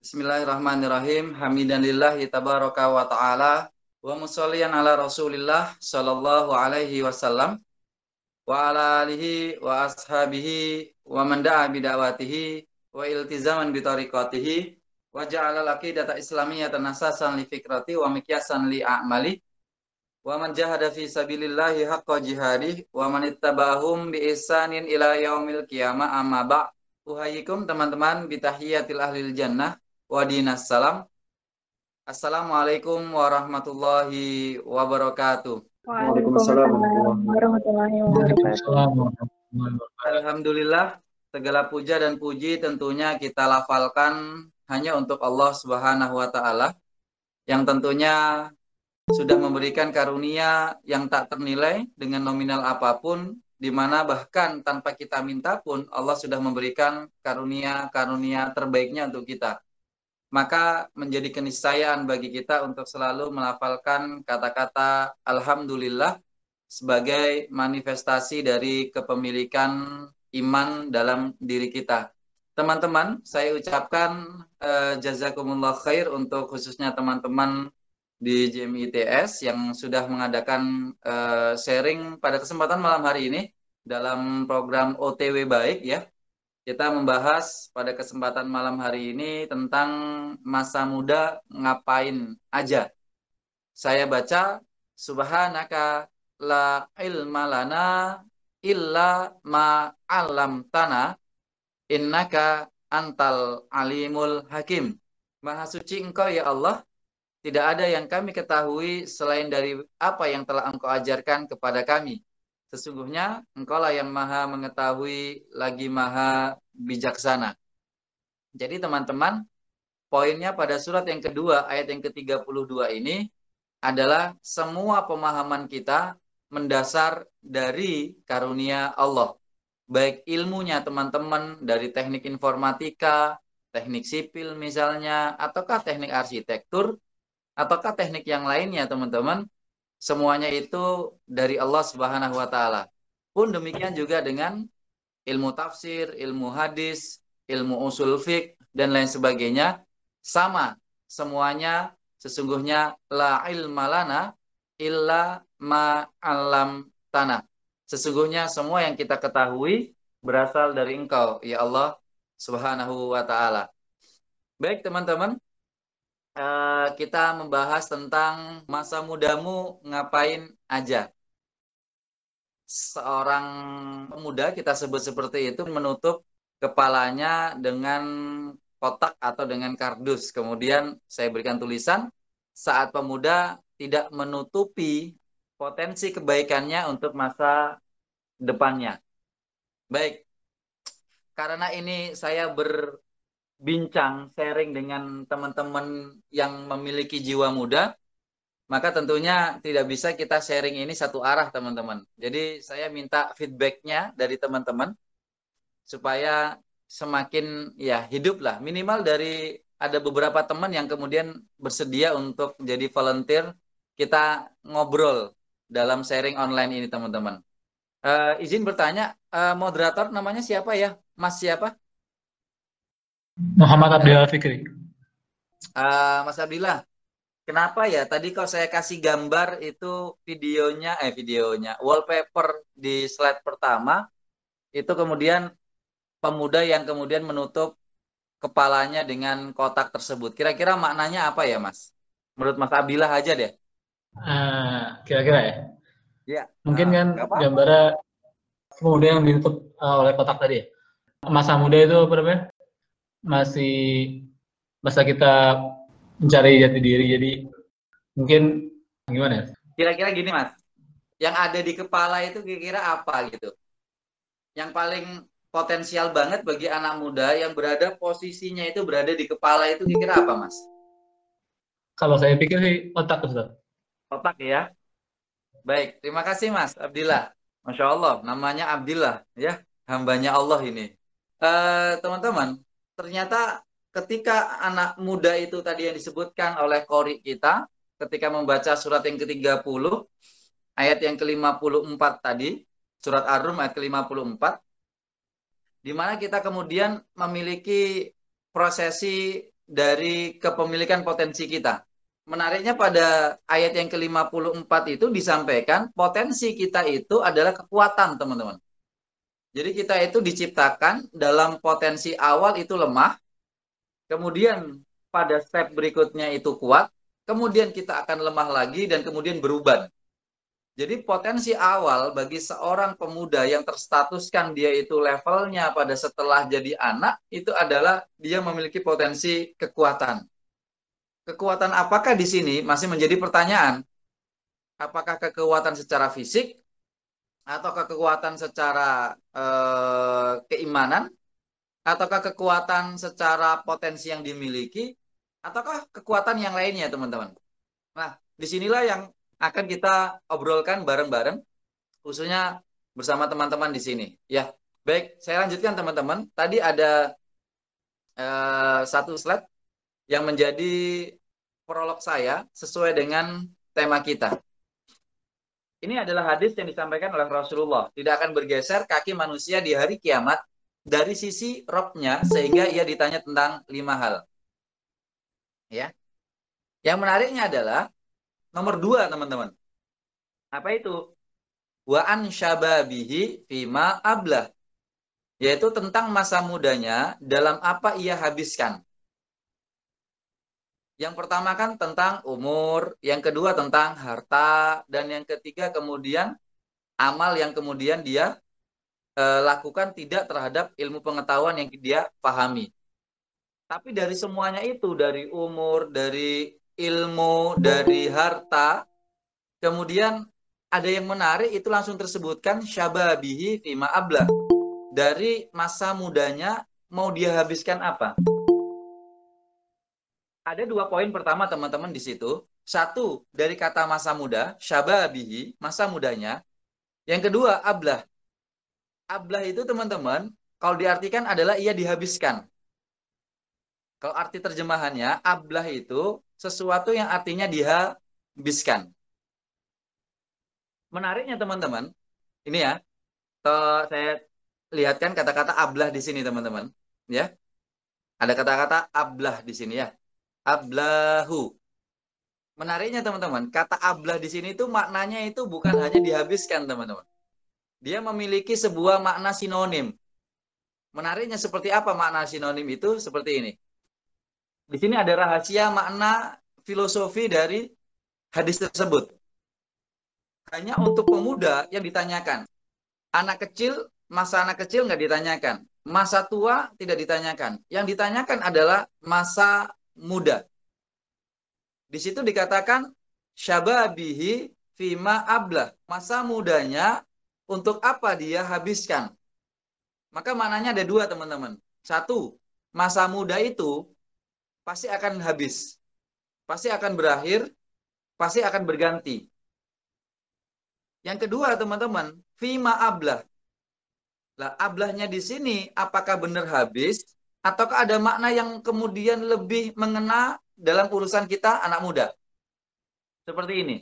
Bismillahirrahmanirrahim. Hamidanlillahi tabaraka wa ta'ala. Wa musallian ala rasulillah sallallahu alaihi wasallam. Wa ala alihi wa ashabihi wa man da'a bidawatihi wa iltizaman bitariqatihi wa ja'ala al-aqidata islamiyatan asasan li fikrati wa mikyasan li a'mali wa man jahada fi sabilillahi haqqa jihadih wa man ittaba'ahum bi ihsanin ila yaumil qiyamah amma ba' Uhayikum teman-teman bitahiyatil ahlil jannah wadinas salam. Assalamualaikum warahmatullahi wabarakatuh. Waalaikumsalam warahmatullahi wabarakatuh. Alhamdulillah, segala puja dan puji tentunya kita lafalkan hanya untuk Allah Subhanahu wa taala yang tentunya sudah memberikan karunia yang tak ternilai dengan nominal apa pun di mana bahkan tanpa kita minta pun Allah sudah memberikan karunia-karunia terbaiknya untuk kita maka menjadi keniscayaan bagi kita untuk selalu melafalkan kata-kata Alhamdulillah sebagai manifestasi dari kepemilikan iman dalam diri kita. Teman-teman, saya ucapkan uh, jazakumullah khair untuk khususnya teman-teman di JMITS yang sudah mengadakan uh, sharing pada kesempatan malam hari ini dalam program OTW baik ya kita membahas pada kesempatan malam hari ini tentang masa muda ngapain aja. Saya baca subhanaka la ilma lana illa ma alam tana innaka antal alimul hakim. Maha suci engkau ya Allah, tidak ada yang kami ketahui selain dari apa yang telah engkau ajarkan kepada kami. Sesungguhnya engkaulah yang maha mengetahui lagi maha bijaksana. Jadi teman-teman, poinnya pada surat yang kedua, ayat yang ke-32 ini adalah semua pemahaman kita mendasar dari karunia Allah. Baik ilmunya teman-teman dari teknik informatika, teknik sipil misalnya, ataukah teknik arsitektur, ataukah teknik yang lainnya teman-teman, semuanya itu dari Allah Subhanahu wa taala. Pun demikian juga dengan ilmu tafsir, ilmu hadis, ilmu usul fiqh dan lain sebagainya sama semuanya sesungguhnya la ilma lana illa ma alam tanah. Sesungguhnya semua yang kita ketahui berasal dari Engkau ya Allah Subhanahu wa taala. Baik teman-teman, uh, kita membahas tentang masa mudamu ngapain aja. Seorang pemuda kita sebut seperti itu menutup kepalanya dengan kotak atau dengan kardus. Kemudian saya berikan tulisan saat pemuda tidak menutupi potensi kebaikannya untuk masa depannya. Baik. Karena ini saya ber bincang, sharing dengan teman-teman yang memiliki jiwa muda, maka tentunya tidak bisa kita sharing ini satu arah teman-teman. Jadi saya minta feedbacknya dari teman-teman supaya semakin ya hidup lah. Minimal dari ada beberapa teman yang kemudian bersedia untuk jadi volunteer kita ngobrol dalam sharing online ini teman-teman. Uh, izin bertanya, uh, moderator namanya siapa ya? Mas siapa? Muhammad Abdillah Fikri. Uh, Mas Abdillah, kenapa ya tadi kalau saya kasih gambar itu videonya, eh videonya, wallpaper di slide pertama, itu kemudian pemuda yang kemudian menutup kepalanya dengan kotak tersebut. Kira-kira maknanya apa ya Mas? Menurut Mas Abdillah aja deh. Uh, kira-kira ya? Ya. Mungkin uh, kan gambarnya pemuda yang ditutup uh, oleh kotak tadi ya? Masa muda itu apa namanya? Masih masa kita mencari jati diri jadi mungkin gimana ya? Kira-kira gini mas, yang ada di kepala itu kira-kira apa gitu? Yang paling potensial banget bagi anak muda yang berada posisinya itu berada di kepala itu kira-kira apa mas? Kalau saya pikir sih otak Ustaz. Otak ya. Baik, terima kasih Mas Abdillah. Masya Allah, namanya Abdillah ya, hambanya Allah ini. Uh, teman-teman, ternyata ketika anak muda itu tadi yang disebutkan oleh kori kita ketika membaca surat yang ke-30 ayat yang ke-54 tadi surat Ar-Rum ayat ke-54 di mana kita kemudian memiliki prosesi dari kepemilikan potensi kita. Menariknya pada ayat yang ke-54 itu disampaikan potensi kita itu adalah kekuatan, teman-teman. Jadi kita itu diciptakan dalam potensi awal itu lemah, kemudian pada step berikutnya itu kuat, kemudian kita akan lemah lagi dan kemudian berubah. Jadi potensi awal bagi seorang pemuda yang terstatuskan dia itu levelnya pada setelah jadi anak itu adalah dia memiliki potensi kekuatan. Kekuatan apakah di sini masih menjadi pertanyaan? Apakah kekuatan secara fisik atau kekuatan secara eh, keimanan ataukah kekuatan secara potensi yang dimiliki ataukah kekuatan yang lainnya teman-teman. Nah, di sinilah yang akan kita obrolkan bareng-bareng, khususnya bersama teman-teman di sini. Ya, baik, saya lanjutkan teman-teman. Tadi ada uh, satu slide yang menjadi prolog saya sesuai dengan tema kita. Ini adalah hadis yang disampaikan oleh Rasulullah. Tidak akan bergeser kaki manusia di hari kiamat dari sisi robnya sehingga ia ditanya tentang lima hal. Ya. Yang menariknya adalah Nomor dua, teman-teman. Apa itu? Wa an syababihi fima ablah. Yaitu tentang masa mudanya dalam apa ia habiskan. Yang pertama kan tentang umur, yang kedua tentang harta, dan yang ketiga kemudian amal yang kemudian dia e, lakukan tidak terhadap ilmu pengetahuan yang dia pahami. Tapi dari semuanya itu, dari umur, dari ilmu, dari harta. Kemudian ada yang menarik itu langsung tersebutkan syababihi fima abla. Dari masa mudanya mau dia habiskan apa? Ada dua poin pertama teman-teman di situ. Satu, dari kata masa muda, syababihi, masa mudanya. Yang kedua, ablah. Ablah itu teman-teman, kalau diartikan adalah ia dihabiskan. Kalau arti terjemahannya, ablah itu sesuatu yang artinya dihabiskan. Menariknya teman-teman, ini ya, saya lihatkan kata-kata ablah di sini teman-teman, ya. Ada kata-kata ablah di sini ya. Ablahu. Menariknya teman-teman, kata ablah di sini itu maknanya itu bukan hanya dihabiskan teman-teman. Dia memiliki sebuah makna sinonim. Menariknya seperti apa makna sinonim itu? Seperti ini. Di sini ada rahasia makna filosofi dari hadis tersebut. Hanya untuk pemuda yang ditanyakan. Anak kecil, masa anak kecil nggak ditanyakan. Masa tua tidak ditanyakan. Yang ditanyakan adalah masa muda. Di situ dikatakan syababihi fima ablah. Masa mudanya untuk apa dia habiskan. Maka maknanya ada dua teman-teman. Satu, masa muda itu pasti akan habis. Pasti akan berakhir, pasti akan berganti. Yang kedua, teman-teman, fima ablah. Lah, ablahnya di sini apakah benar habis ataukah ada makna yang kemudian lebih mengena dalam urusan kita anak muda? Seperti ini.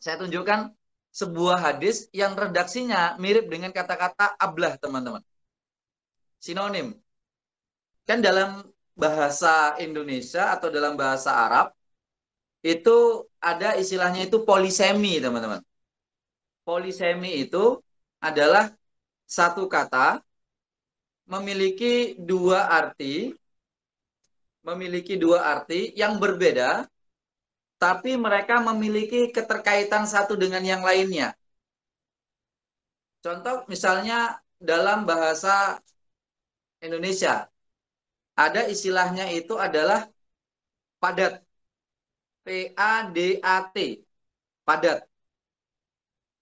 Saya tunjukkan sebuah hadis yang redaksinya mirip dengan kata-kata ablah, teman-teman. Sinonim. Kan dalam bahasa Indonesia atau dalam bahasa Arab itu ada istilahnya itu polisemi, teman-teman. Polisemi itu adalah satu kata memiliki dua arti, memiliki dua arti yang berbeda, tapi mereka memiliki keterkaitan satu dengan yang lainnya. Contoh misalnya dalam bahasa Indonesia, ada istilahnya itu adalah padat. P-A-D-A-T. Padat.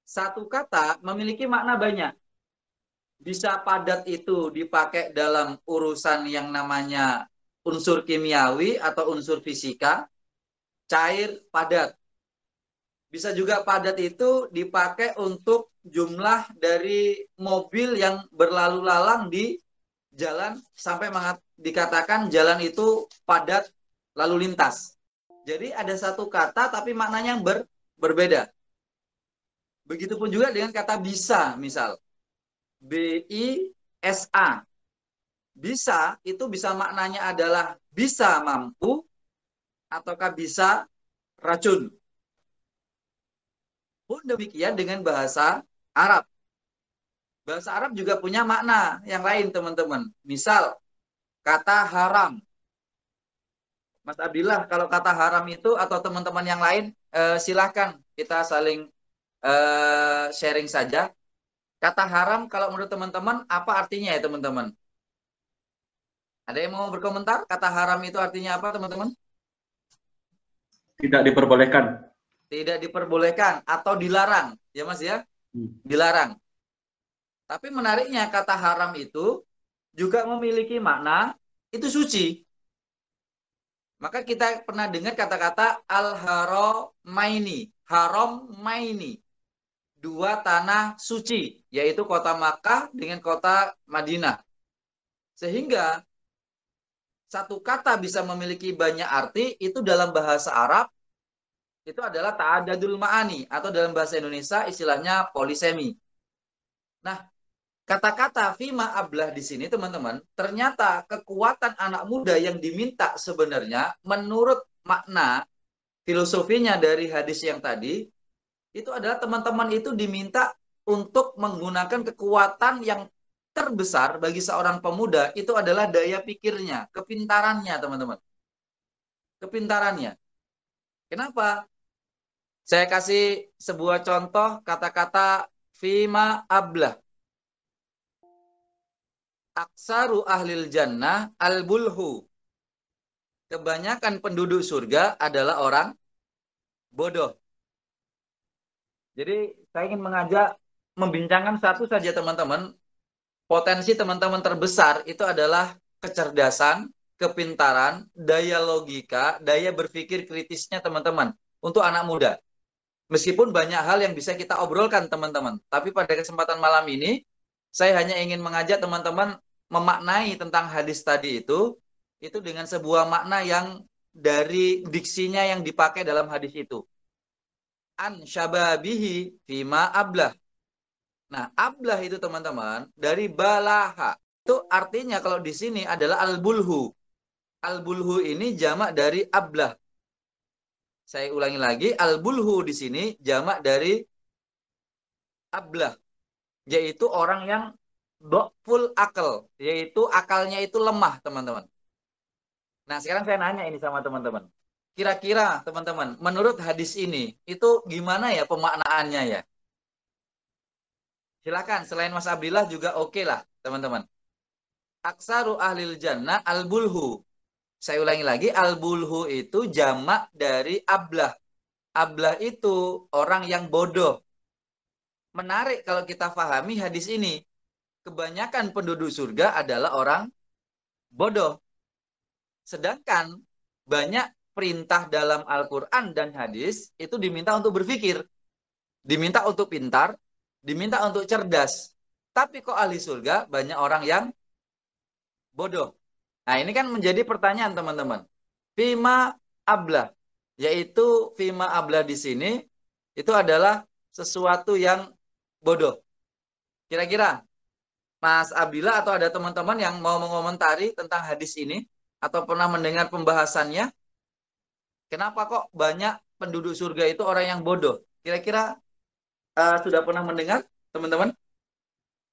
Satu kata memiliki makna banyak. Bisa padat itu dipakai dalam urusan yang namanya unsur kimiawi atau unsur fisika, cair, padat. Bisa juga padat itu dipakai untuk jumlah dari mobil yang berlalu lalang di jalan sampai dikatakan jalan itu padat lalu lintas. Jadi ada satu kata tapi maknanya ber, berbeda. Begitupun juga dengan kata bisa, misal. B I S A. bisa itu bisa maknanya adalah bisa mampu ataukah bisa racun. Pun demikian dengan bahasa Arab. Bahasa Arab juga punya makna yang lain, teman-teman. Misal, kata haram. Mas Abdillah, kalau kata haram itu atau teman-teman yang lain, eh, silahkan kita saling eh, sharing saja. Kata haram, kalau menurut teman-teman, apa artinya ya teman-teman? Ada yang mau berkomentar? Kata haram itu artinya apa, teman-teman? Tidak diperbolehkan. Tidak diperbolehkan atau dilarang, ya Mas ya? Hmm. Dilarang. Tapi menariknya kata haram itu juga memiliki makna itu suci. Maka kita pernah dengar kata-kata al-haramaini, haram maini. Dua tanah suci, yaitu kota Makkah dengan kota Madinah. Sehingga satu kata bisa memiliki banyak arti itu dalam bahasa Arab itu adalah ta'adadul ma'ani atau dalam bahasa Indonesia istilahnya polisemi. Nah, kata-kata fima ablah di sini teman-teman, ternyata kekuatan anak muda yang diminta sebenarnya menurut makna filosofinya dari hadis yang tadi itu adalah teman-teman itu diminta untuk menggunakan kekuatan yang terbesar bagi seorang pemuda itu adalah daya pikirnya, kepintarannya, teman-teman. Kepintarannya. Kenapa? Saya kasih sebuah contoh kata-kata fima ablah. Aksaru ahlil jannah al-bulhu. Kebanyakan penduduk surga adalah orang bodoh. Jadi saya ingin mengajak membincangkan satu saja teman-teman potensi teman-teman terbesar itu adalah kecerdasan, kepintaran, daya logika, daya berpikir kritisnya teman-teman untuk anak muda. Meskipun banyak hal yang bisa kita obrolkan teman-teman, tapi pada kesempatan malam ini saya hanya ingin mengajak teman-teman memaknai tentang hadis tadi itu itu dengan sebuah makna yang dari diksinya yang dipakai dalam hadis itu. An syababihi fima ablah Nah, ablah itu teman-teman dari balaha. Itu artinya kalau di sini adalah al-bulhu. Al-bulhu ini jamak dari ablah. Saya ulangi lagi, al-bulhu di sini jamak dari ablah. Yaitu orang yang full akal. Yaitu akalnya itu lemah, teman-teman. Nah, sekarang saya nanya ini sama teman-teman. Kira-kira, teman-teman, menurut hadis ini, itu gimana ya pemaknaannya ya? Silakan, selain Mas Abdillah juga oke okay lah, teman-teman. Aksaru ahlil jannah al-bulhu. Saya ulangi lagi, al-bulhu itu jamak dari ablah. Ablah itu orang yang bodoh. Menarik kalau kita pahami hadis ini. Kebanyakan penduduk surga adalah orang bodoh. Sedangkan banyak perintah dalam Al-Quran dan hadis itu diminta untuk berpikir. Diminta untuk pintar, diminta untuk cerdas. Tapi kok ahli surga banyak orang yang bodoh. Nah ini kan menjadi pertanyaan teman-teman. Fima ablah. Yaitu fima ablah di sini itu adalah sesuatu yang bodoh. Kira-kira Mas Abdillah atau ada teman-teman yang mau mengomentari tentang hadis ini atau pernah mendengar pembahasannya? Kenapa kok banyak penduduk surga itu orang yang bodoh? Kira-kira uh, sudah pernah mendengar, teman-teman?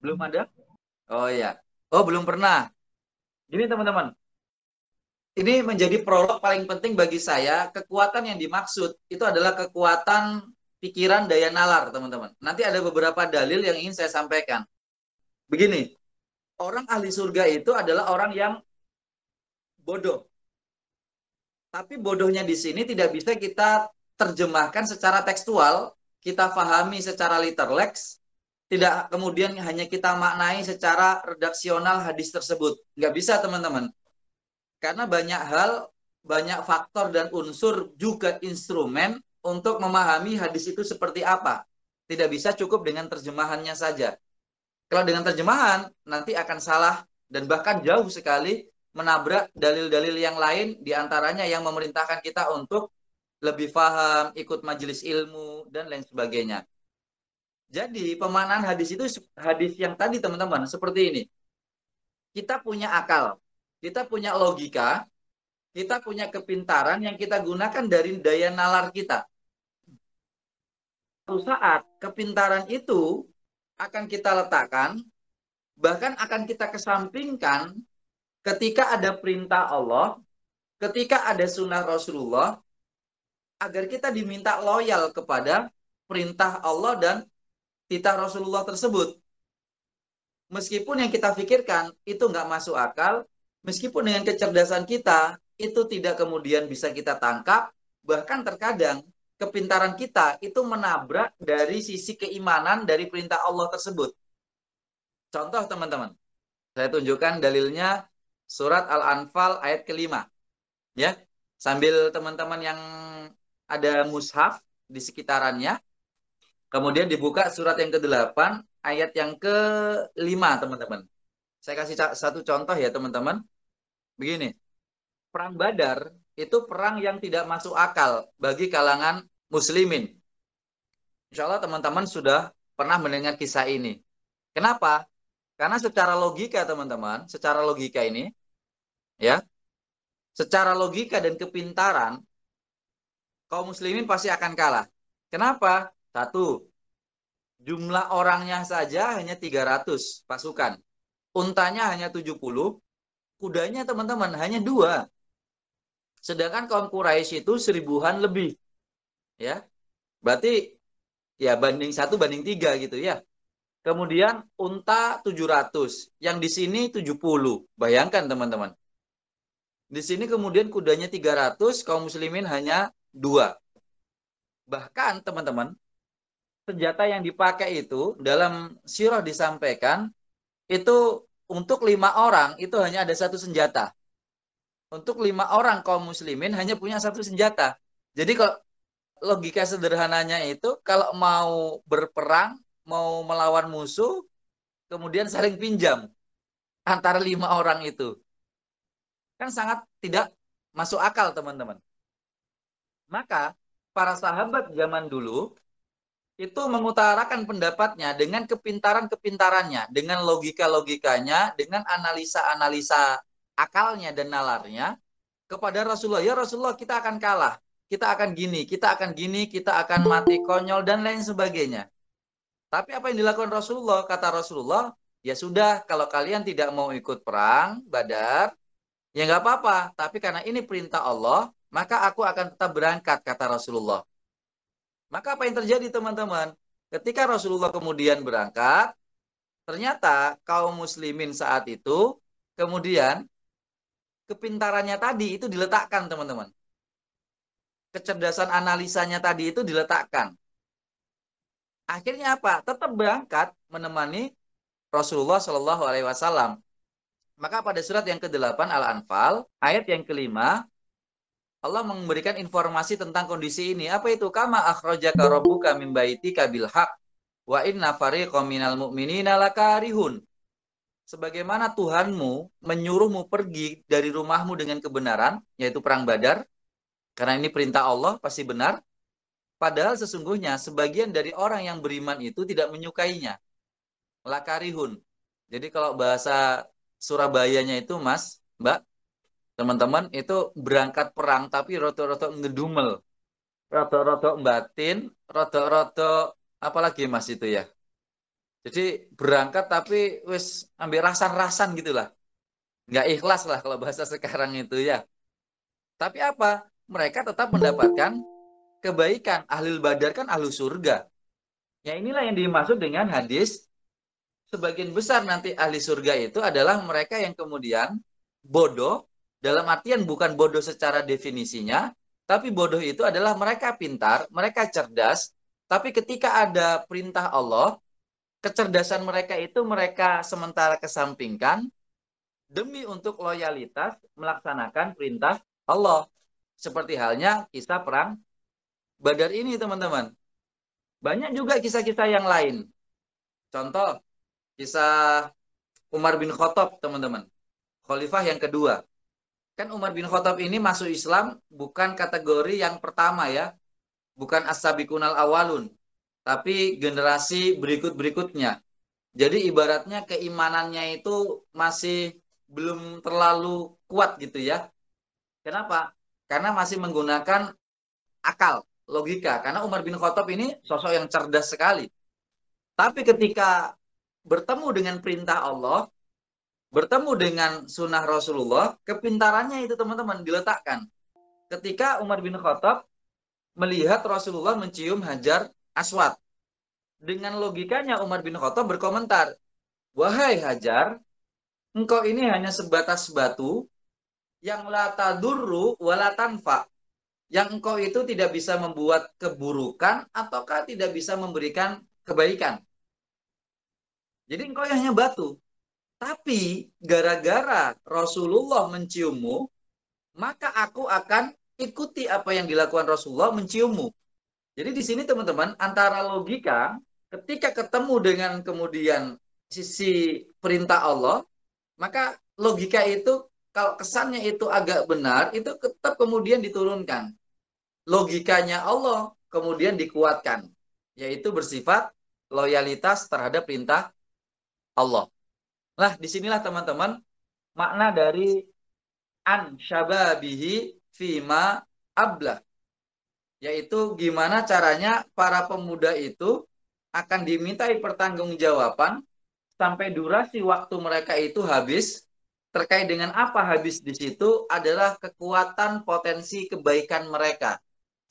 Belum ada? Oh ya. Oh, belum pernah. Gini, teman-teman. Ini menjadi prolog paling penting bagi saya. Kekuatan yang dimaksud itu adalah kekuatan pikiran daya nalar, teman-teman. Nanti ada beberapa dalil yang ingin saya sampaikan. Begini, orang ahli surga itu adalah orang yang bodoh. Tapi bodohnya di sini tidak bisa kita terjemahkan secara tekstual kita pahami secara literlex, tidak kemudian hanya kita maknai secara redaksional hadis tersebut. Nggak bisa teman-teman. Karena banyak hal, banyak faktor dan unsur juga instrumen untuk memahami hadis itu seperti apa. Tidak bisa cukup dengan terjemahannya saja. Kalau dengan terjemahan, nanti akan salah dan bahkan jauh sekali menabrak dalil-dalil yang lain di antaranya yang memerintahkan kita untuk lebih paham, ikut majelis ilmu, dan lain sebagainya. Jadi pemaknaan hadis itu hadis yang tadi teman-teman seperti ini. kita punya akal, kita punya logika, kita punya kepintaran yang kita gunakan dari daya nalar kita. Suatu saat kepintaran itu akan kita letakkan, bahkan akan kita kesampingkan ketika ada perintah Allah, ketika ada sunnah Rasulullah, agar kita diminta loyal kepada perintah Allah dan titah Rasulullah tersebut. Meskipun yang kita pikirkan itu nggak masuk akal, meskipun dengan kecerdasan kita itu tidak kemudian bisa kita tangkap, bahkan terkadang kepintaran kita itu menabrak dari sisi keimanan dari perintah Allah tersebut. Contoh teman-teman, saya tunjukkan dalilnya surat Al-Anfal ayat kelima. Ya, sambil teman-teman yang ada mushaf di sekitarannya, kemudian dibuka surat yang ke-8 ayat yang ke-5 teman-teman. Saya kasih satu contoh ya teman-teman. Begini, perang Badar itu perang yang tidak masuk akal bagi kalangan muslimin. Insya Allah teman-teman sudah pernah mendengar kisah ini. Kenapa? Karena secara logika teman-teman, secara logika ini, ya, secara logika dan kepintaran, kaum muslimin pasti akan kalah. Kenapa? Satu, jumlah orangnya saja hanya 300 pasukan. Untanya hanya 70, kudanya teman-teman hanya dua. Sedangkan kaum Quraisy itu seribuan lebih. Ya, berarti ya banding satu banding tiga gitu ya. Kemudian unta 700, yang di sini 70. Bayangkan teman-teman. Di sini kemudian kudanya 300, kaum muslimin hanya dua. Bahkan teman-teman, senjata yang dipakai itu dalam sirah disampaikan itu untuk lima orang itu hanya ada satu senjata. Untuk lima orang kaum muslimin hanya punya satu senjata. Jadi kalau logika sederhananya itu kalau mau berperang, mau melawan musuh, kemudian saling pinjam antara lima orang itu. Kan sangat tidak masuk akal teman-teman. Maka para sahabat zaman dulu itu mengutarakan pendapatnya dengan kepintaran-kepintarannya, dengan logika-logikanya, dengan analisa-analisa akalnya dan nalarnya kepada Rasulullah. Ya Rasulullah kita akan kalah, kita akan gini, kita akan gini, kita akan mati konyol dan lain sebagainya. Tapi apa yang dilakukan Rasulullah? Kata Rasulullah, ya sudah kalau kalian tidak mau ikut perang Badar, ya nggak apa-apa. Tapi karena ini perintah Allah, maka aku akan tetap berangkat, kata Rasulullah. Maka apa yang terjadi teman-teman? Ketika Rasulullah kemudian berangkat, ternyata kaum muslimin saat itu kemudian kepintarannya tadi itu diletakkan teman-teman. Kecerdasan analisanya tadi itu diletakkan. Akhirnya apa? Tetap berangkat menemani Rasulullah Shallallahu Alaihi Wasallam. Maka pada surat yang ke-8 Al-Anfal, ayat yang kelima, Allah memberikan informasi tentang kondisi ini. Apa itu? Kama akhrajaka rabbuka min baitika bil haq wa inna fariqam minal mu'minina lakarihun. Sebagaimana Tuhanmu menyuruhmu pergi dari rumahmu dengan kebenaran, yaitu perang Badar, karena ini perintah Allah pasti benar. Padahal sesungguhnya sebagian dari orang yang beriman itu tidak menyukainya. Lakarihun. Jadi kalau bahasa Surabayanya itu Mas, Mbak, teman-teman itu berangkat perang tapi roto-roto ngedumel. Roto-roto batin roto-roto apalagi mas itu ya. Jadi berangkat tapi wis ambil rasan-rasan gitulah. Nggak ikhlas lah kalau bahasa sekarang itu ya. Tapi apa? Mereka tetap mendapatkan kebaikan ahli badar kan ahli surga ya inilah yang dimaksud dengan hadis sebagian besar nanti ahli surga itu adalah mereka yang kemudian bodoh dalam artian bukan bodoh secara definisinya, tapi bodoh itu adalah mereka pintar, mereka cerdas, tapi ketika ada perintah Allah, kecerdasan mereka itu mereka sementara kesampingkan demi untuk loyalitas melaksanakan perintah Allah. Seperti halnya kisah perang Badar ini, teman-teman. Banyak juga kisah-kisah yang lain. Contoh, kisah Umar bin Khattab, teman-teman. Khalifah yang kedua. Kan Umar bin Khattab ini masuk Islam bukan kategori yang pertama ya. Bukan as-sabiqunal awalun. Tapi generasi berikut-berikutnya. Jadi ibaratnya keimanannya itu masih belum terlalu kuat gitu ya. Kenapa? Karena masih menggunakan akal, logika. Karena Umar bin Khattab ini sosok yang cerdas sekali. Tapi ketika bertemu dengan perintah Allah, bertemu dengan sunnah Rasulullah, kepintarannya itu teman-teman diletakkan. Ketika Umar bin Khattab melihat Rasulullah mencium Hajar Aswad. Dengan logikanya Umar bin Khattab berkomentar, Wahai Hajar, engkau ini hanya sebatas batu yang la tadurru wala tanfa. Yang engkau itu tidak bisa membuat keburukan ataukah tidak bisa memberikan kebaikan. Jadi engkau hanya batu. Tapi gara-gara Rasulullah menciummu, maka aku akan ikuti apa yang dilakukan Rasulullah menciummu. Jadi di sini teman-teman antara logika ketika ketemu dengan kemudian sisi perintah Allah, maka logika itu kalau kesannya itu agak benar, itu tetap kemudian diturunkan. Logikanya Allah kemudian dikuatkan, yaitu bersifat loyalitas terhadap perintah Allah. Nah, di sinilah teman-teman makna dari an syababihi fima ablah. Yaitu gimana caranya para pemuda itu akan dimintai pertanggungjawaban sampai durasi waktu mereka itu habis terkait dengan apa habis di situ adalah kekuatan potensi kebaikan mereka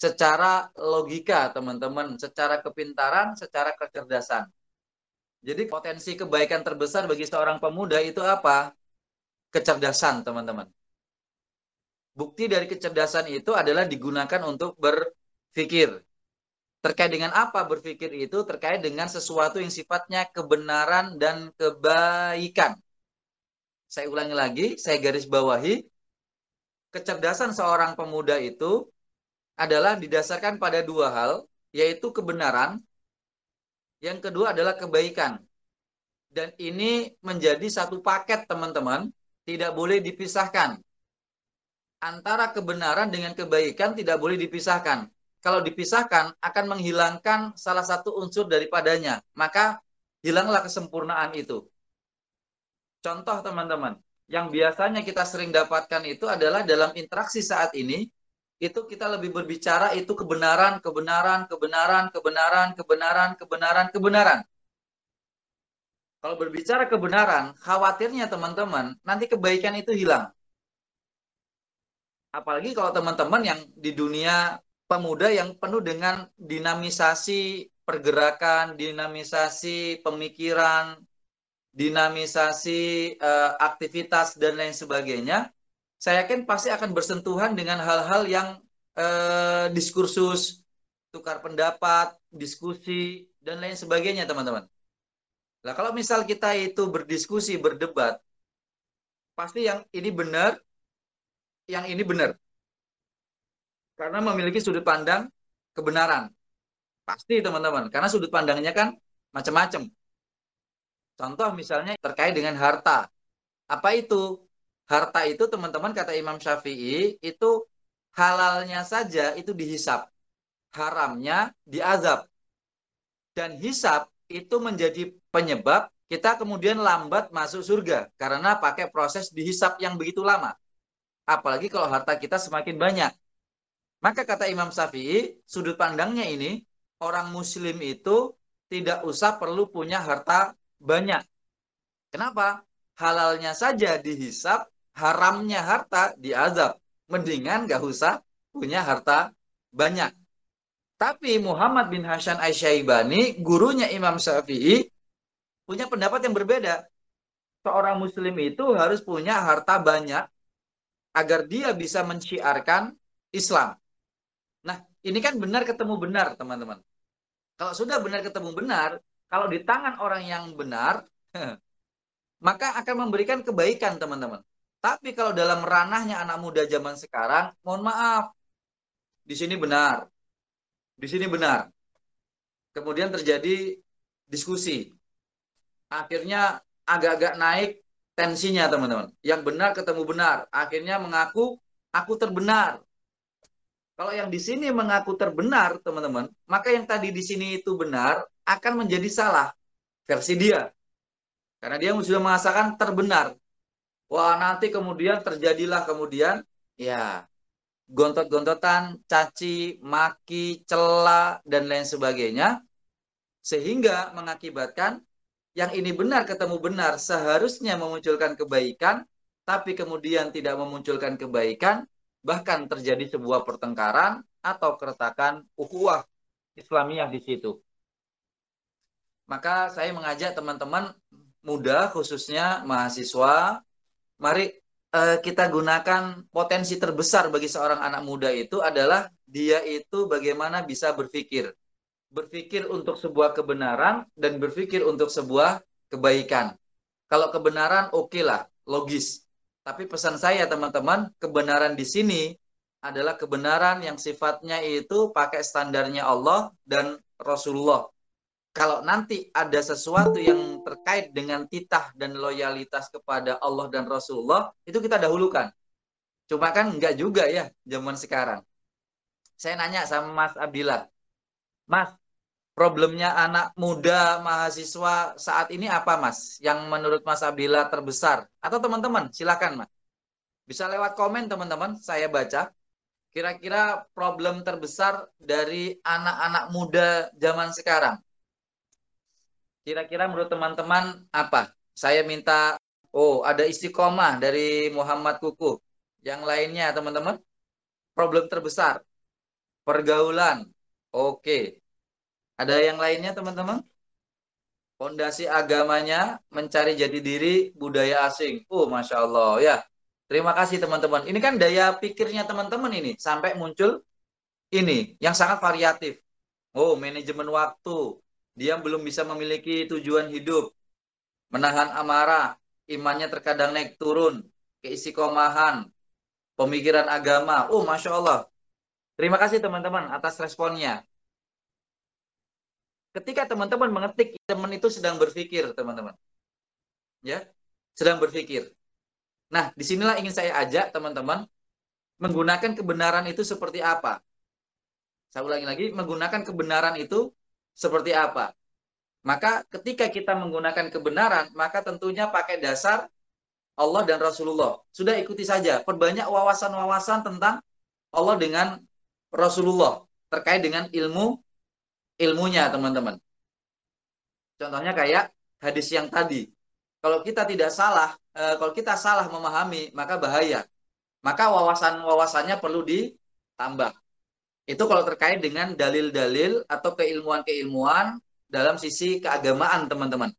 secara logika teman-teman, secara kepintaran, secara kecerdasan. Jadi potensi kebaikan terbesar bagi seorang pemuda itu apa? Kecerdasan teman-teman. Bukti dari kecerdasan itu adalah digunakan untuk berpikir. Terkait dengan apa berpikir itu? Terkait dengan sesuatu yang sifatnya kebenaran dan kebaikan. Saya ulangi lagi, saya garis bawahi. Kecerdasan seorang pemuda itu adalah didasarkan pada dua hal, yaitu kebenaran. Yang kedua adalah kebaikan. Dan ini menjadi satu paket teman-teman, tidak boleh dipisahkan. Antara kebenaran dengan kebaikan tidak boleh dipisahkan. Kalau dipisahkan akan menghilangkan salah satu unsur daripadanya, maka hilanglah kesempurnaan itu. Contoh teman-teman, yang biasanya kita sering dapatkan itu adalah dalam interaksi saat ini, itu kita lebih berbicara itu kebenaran, kebenaran, kebenaran, kebenaran, kebenaran, kebenaran, kebenaran. Kalau berbicara kebenaran, khawatirnya teman-teman, nanti kebaikan itu hilang. Apalagi kalau teman-teman yang di dunia pemuda yang penuh dengan dinamisasi pergerakan, dinamisasi pemikiran, dinamisasi uh, aktivitas dan lain sebagainya, saya yakin pasti akan bersentuhan dengan hal-hal yang uh, diskursus, tukar pendapat, diskusi dan lain sebagainya, teman-teman. Nah, kalau misal kita itu berdiskusi, berdebat, pasti yang ini benar, yang ini benar. Karena memiliki sudut pandang kebenaran. Pasti, teman-teman. Karena sudut pandangnya kan macam-macam. Contoh misalnya terkait dengan harta. Apa itu? Harta itu teman-teman kata Imam Syafi'i itu halalnya saja itu dihisap. Haramnya diazab. Dan hisap itu menjadi penyebab kita kemudian lambat masuk surga. Karena pakai proses dihisap yang begitu lama. Apalagi kalau harta kita semakin banyak. Maka kata Imam Syafi'i, sudut pandangnya ini, orang muslim itu tidak usah perlu punya harta banyak. Kenapa? Halalnya saja dihisap, haramnya harta diazab. Mendingan gak usah punya harta banyak. Tapi Muhammad bin Hasan Aisyaibani, gurunya Imam Syafi'i, punya pendapat yang berbeda. Seorang muslim itu harus punya harta banyak agar dia bisa menciarkan Islam. Nah, ini kan benar ketemu benar, teman-teman. Kalau sudah benar ketemu benar, kalau di tangan orang yang benar, maka akan memberikan kebaikan, teman-teman. Tapi kalau dalam ranahnya anak muda zaman sekarang, mohon maaf, di sini benar, di sini benar. Kemudian terjadi diskusi. Akhirnya agak-agak naik tensinya, teman-teman. Yang benar ketemu benar. Akhirnya mengaku, aku terbenar. Kalau yang di sini mengaku terbenar, teman-teman, maka yang tadi di sini itu benar, akan menjadi salah versi dia. Karena dia sudah merasakan terbenar. Wah, nanti kemudian terjadilah kemudian ya gontot-gontotan, caci, maki, cela dan lain sebagainya sehingga mengakibatkan yang ini benar ketemu benar seharusnya memunculkan kebaikan tapi kemudian tidak memunculkan kebaikan bahkan terjadi sebuah pertengkaran atau keretakan ukhuwah Islamiyah di situ. Maka saya mengajak teman-teman muda khususnya mahasiswa, mari eh, kita gunakan potensi terbesar bagi seorang anak muda itu adalah dia itu bagaimana bisa berpikir. Berpikir untuk sebuah kebenaran dan berpikir untuk sebuah kebaikan. Kalau kebenaran oke okay lah, logis. Tapi pesan saya teman-teman, kebenaran di sini adalah kebenaran yang sifatnya itu pakai standarnya Allah dan Rasulullah. Kalau nanti ada sesuatu yang terkait dengan titah dan loyalitas kepada Allah dan Rasulullah, itu kita dahulukan. Cuma kan enggak juga ya zaman sekarang. Saya nanya sama Mas Abdillah, Mas, problemnya anak muda mahasiswa saat ini apa Mas? Yang menurut Mas Abdillah terbesar? Atau teman-teman, silakan Mas. Bisa lewat komen teman-teman, saya baca. Kira-kira problem terbesar dari anak-anak muda zaman sekarang. Kira-kira menurut teman-teman apa? Saya minta, oh ada istiqomah dari Muhammad Kuku. Yang lainnya teman-teman, problem terbesar. Pergaulan. Oke. Ada yang lainnya teman-teman? Fondasi agamanya mencari jati diri budaya asing. Oh, Masya Allah ya. Terima kasih teman-teman. Ini kan daya pikirnya teman-teman ini sampai muncul ini yang sangat variatif. Oh, manajemen waktu. Dia belum bisa memiliki tujuan hidup. Menahan amarah, imannya terkadang naik turun, keisikomahan, pemikiran agama. Oh, Masya Allah. Terima kasih teman-teman atas responnya. Ketika teman-teman mengetik, teman itu sedang berpikir, teman-teman. Ya, sedang berpikir. Nah, di sinilah ingin saya ajak teman-teman menggunakan kebenaran itu seperti apa. Saya ulangi lagi, menggunakan kebenaran itu seperti apa. Maka ketika kita menggunakan kebenaran, maka tentunya pakai dasar Allah dan Rasulullah. Sudah ikuti saja, perbanyak wawasan-wawasan tentang Allah dengan Rasulullah terkait dengan ilmu ilmunya, teman-teman. Contohnya kayak hadis yang tadi. Kalau kita tidak salah, Eh, kalau kita salah memahami maka bahaya. Maka wawasan-wawasannya perlu ditambah. Itu kalau terkait dengan dalil-dalil atau keilmuan-keilmuan dalam sisi keagamaan, teman-teman.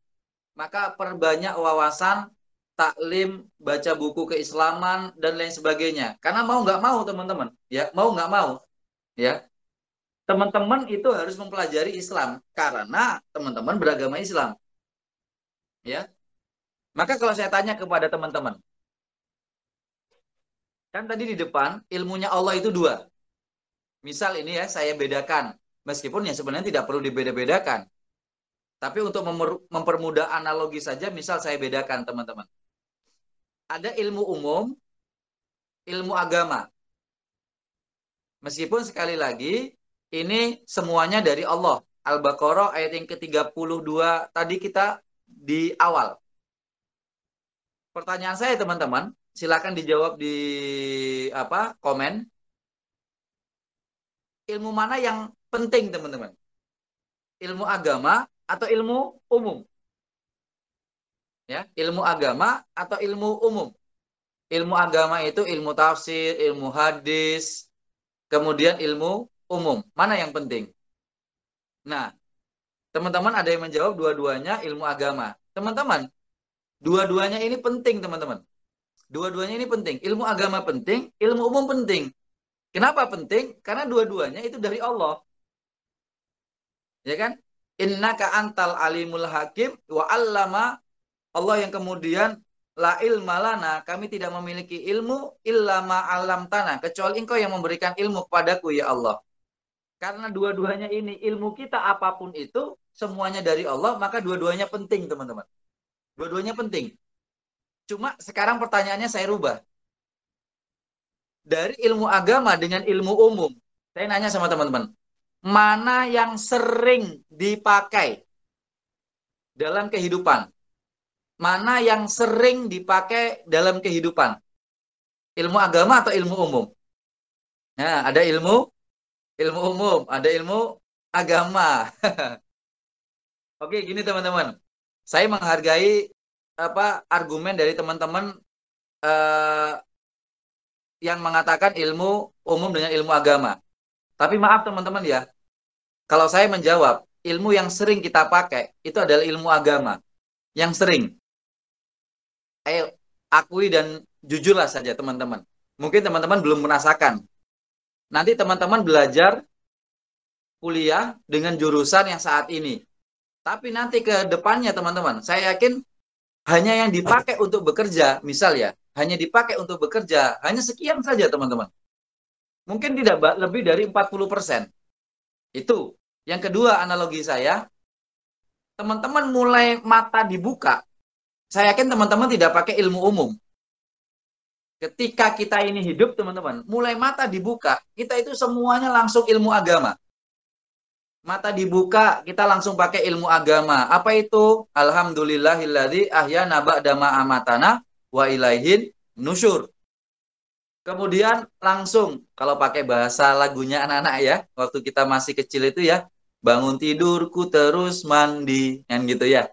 Maka perbanyak wawasan, taklim, baca buku keislaman dan lain sebagainya. Karena mau nggak mau, teman-teman, ya mau nggak mau, ya teman-teman itu harus mempelajari Islam karena teman-teman beragama Islam. Ya, maka kalau saya tanya kepada teman-teman, kan tadi di depan ilmunya Allah itu dua. Misal ini ya saya bedakan, meskipun ya sebenarnya tidak perlu dibeda-bedakan. Tapi untuk mempermudah analogi saja, misal saya bedakan teman-teman. Ada ilmu umum, ilmu agama. Meskipun sekali lagi, ini semuanya dari Allah. Al-Baqarah ayat yang ke-32 tadi kita di awal. Pertanyaan saya teman-teman, silakan dijawab di apa komen. Ilmu mana yang penting teman-teman? Ilmu agama atau ilmu umum? Ya, ilmu agama atau ilmu umum? Ilmu agama itu ilmu tafsir, ilmu hadis, kemudian ilmu umum. Mana yang penting? Nah, teman-teman ada yang menjawab dua-duanya ilmu agama. Teman-teman, Dua-duanya ini penting, teman-teman. Dua-duanya ini penting. Ilmu agama penting, ilmu umum penting. Kenapa penting? Karena dua-duanya itu dari Allah. Ya kan? Innaka antal alimul hakim wa allama Allah yang kemudian la ilma lana kami tidak memiliki ilmu illa ma alam tanah kecuali engkau yang memberikan ilmu kepadaku ya Allah. Karena dua-duanya ini ilmu kita apa pun itu semuanya dari Allah maka dua-duanya penting teman-teman. Dua-duanya penting. Cuma sekarang pertanyaannya saya rubah. Dari ilmu agama dengan ilmu umum, saya nanya sama teman-teman, mana yang sering dipakai dalam kehidupan? mana yang sering dipakai dalam kehidupan? Ilmu agama atau ilmu umum? Nah, ada ilmu ilmu umum, ada ilmu agama. Oke, gini teman-teman. Saya menghargai apa argumen dari teman-teman uh, yang mengatakan ilmu umum dengan ilmu agama. Tapi maaf teman-teman ya, kalau saya menjawab ilmu yang sering kita pakai itu adalah ilmu agama yang sering. Ayo akui dan jujurlah saja teman-teman. Mungkin teman-teman belum merasakan. Nanti teman-teman belajar kuliah dengan jurusan yang saat ini. Tapi nanti ke depannya teman-teman, saya yakin hanya yang dipakai untuk bekerja, misal ya, hanya dipakai untuk bekerja, hanya sekian saja teman-teman. Mungkin tidak lebih dari 40%. Itu. Yang kedua analogi saya, teman-teman mulai mata dibuka, saya yakin teman-teman tidak pakai ilmu umum. Ketika kita ini hidup, teman-teman, mulai mata dibuka, kita itu semuanya langsung ilmu agama. Mata dibuka, kita langsung pakai ilmu agama. Apa itu? Alhamdulillahilladzi ahyana ba'dama amatana wa ilaihin nusyur. Kemudian langsung, kalau pakai bahasa lagunya anak-anak ya, waktu kita masih kecil itu ya, bangun tidurku terus mandi, yang gitu ya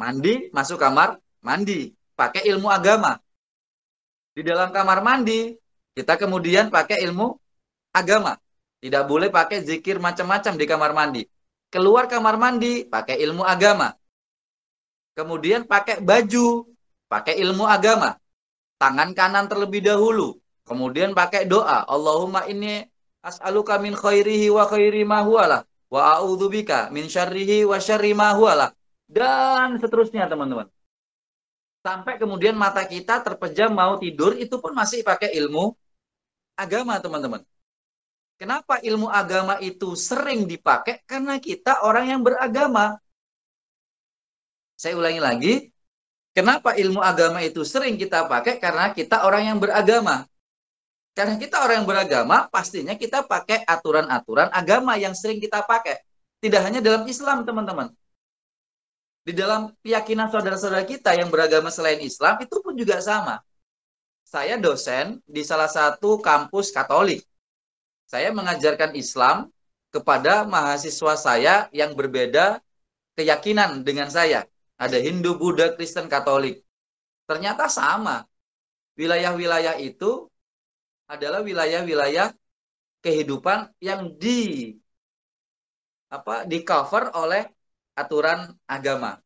mandi, masuk kamar, mandi. Pakai ilmu agama. Di dalam kamar mandi, kita kemudian pakai ilmu agama. Tidak boleh pakai zikir macam-macam di kamar mandi. Keluar kamar mandi, pakai ilmu agama. Kemudian pakai baju, pakai ilmu agama. Tangan kanan terlebih dahulu. Kemudian pakai doa. Allahumma ini as'aluka min khairihi wa khairi ma huwalah. Wa a'udzubika min syarrihi wa syarri ma huwalah dan seterusnya teman-teman. Sampai kemudian mata kita terpejam mau tidur itu pun masih pakai ilmu agama teman-teman. Kenapa ilmu agama itu sering dipakai? Karena kita orang yang beragama. Saya ulangi lagi. Kenapa ilmu agama itu sering kita pakai? Karena kita orang yang beragama. Karena kita orang yang beragama, pastinya kita pakai aturan-aturan agama yang sering kita pakai. Tidak hanya dalam Islam, teman-teman di dalam keyakinan saudara-saudara kita yang beragama selain Islam itu pun juga sama. Saya dosen di salah satu kampus Katolik. Saya mengajarkan Islam kepada mahasiswa saya yang berbeda keyakinan dengan saya. Ada Hindu, Buddha, Kristen, Katolik. Ternyata sama. Wilayah-wilayah itu adalah wilayah-wilayah kehidupan yang di apa di cover oleh aturan agama.